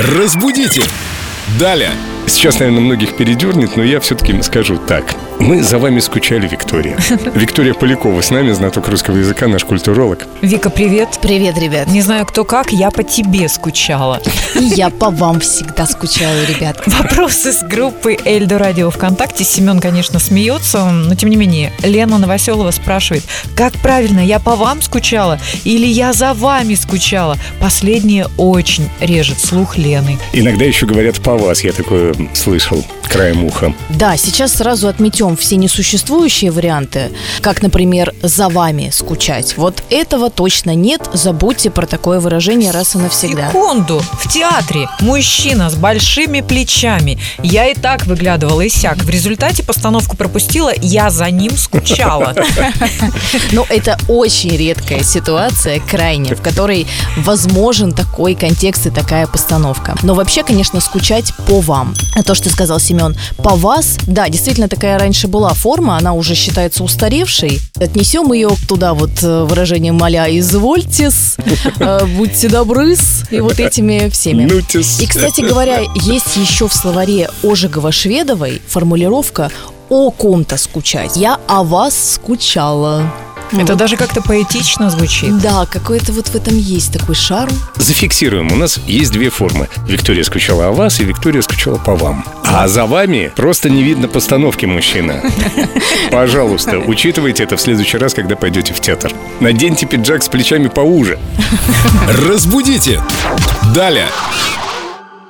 Разбудите! Далее! Сейчас, наверное, многих передернет, но я все-таки скажу так. Мы за вами скучали, Виктория. Виктория Полякова с нами, знаток русского языка, наш культуролог. Вика, привет. Привет, ребят. Не знаю, кто как, я по тебе скучала. И я по вам всегда скучаю, ребят. Вопросы с группы Эльдо Радио ВКонтакте. Семен, конечно, смеется, но тем не менее. Лена Новоселова спрашивает, как правильно, я по вам скучала или я за вами скучала? Последнее очень режет слух Лены. Иногда еще говорят по вас, я такое слышал краем уха. Да, сейчас сразу отметем все несуществующие варианты, как, например, «за вами скучать». Вот этого точно нет, забудьте про такое выражение раз и навсегда. Секунду. В театре мужчина с большими плечами. Я и так выглядывала и сяк. В результате постановку пропустила, я за ним скучала. Но это очень редкая ситуация, крайне, в которой возможен такой контекст и такая постановка. Но вообще, конечно, скучать по вам. А то, что сказал Семен, по вас, да, действительно такая раньше была форма, она уже считается устаревшей. Отнесем ее туда вот э, выражением «моля извольтесь», э, «будьте добры» и вот этими всеми. И, кстати говоря, есть еще в словаре Ожегова-Шведовой формулировка о ком-то скучать. Я о вас скучала. Это Вот. даже как-то поэтично звучит. Да, какой-то вот в этом есть такой шарм. Зафиксируем. У нас есть две формы. Виктория скучала о вас, и Виктория скучала по вам. А за вами просто не видно постановки мужчина. Пожалуйста, учитывайте это в следующий раз, когда пойдете в театр. Наденьте пиджак с плечами поуже. Разбудите! Далее!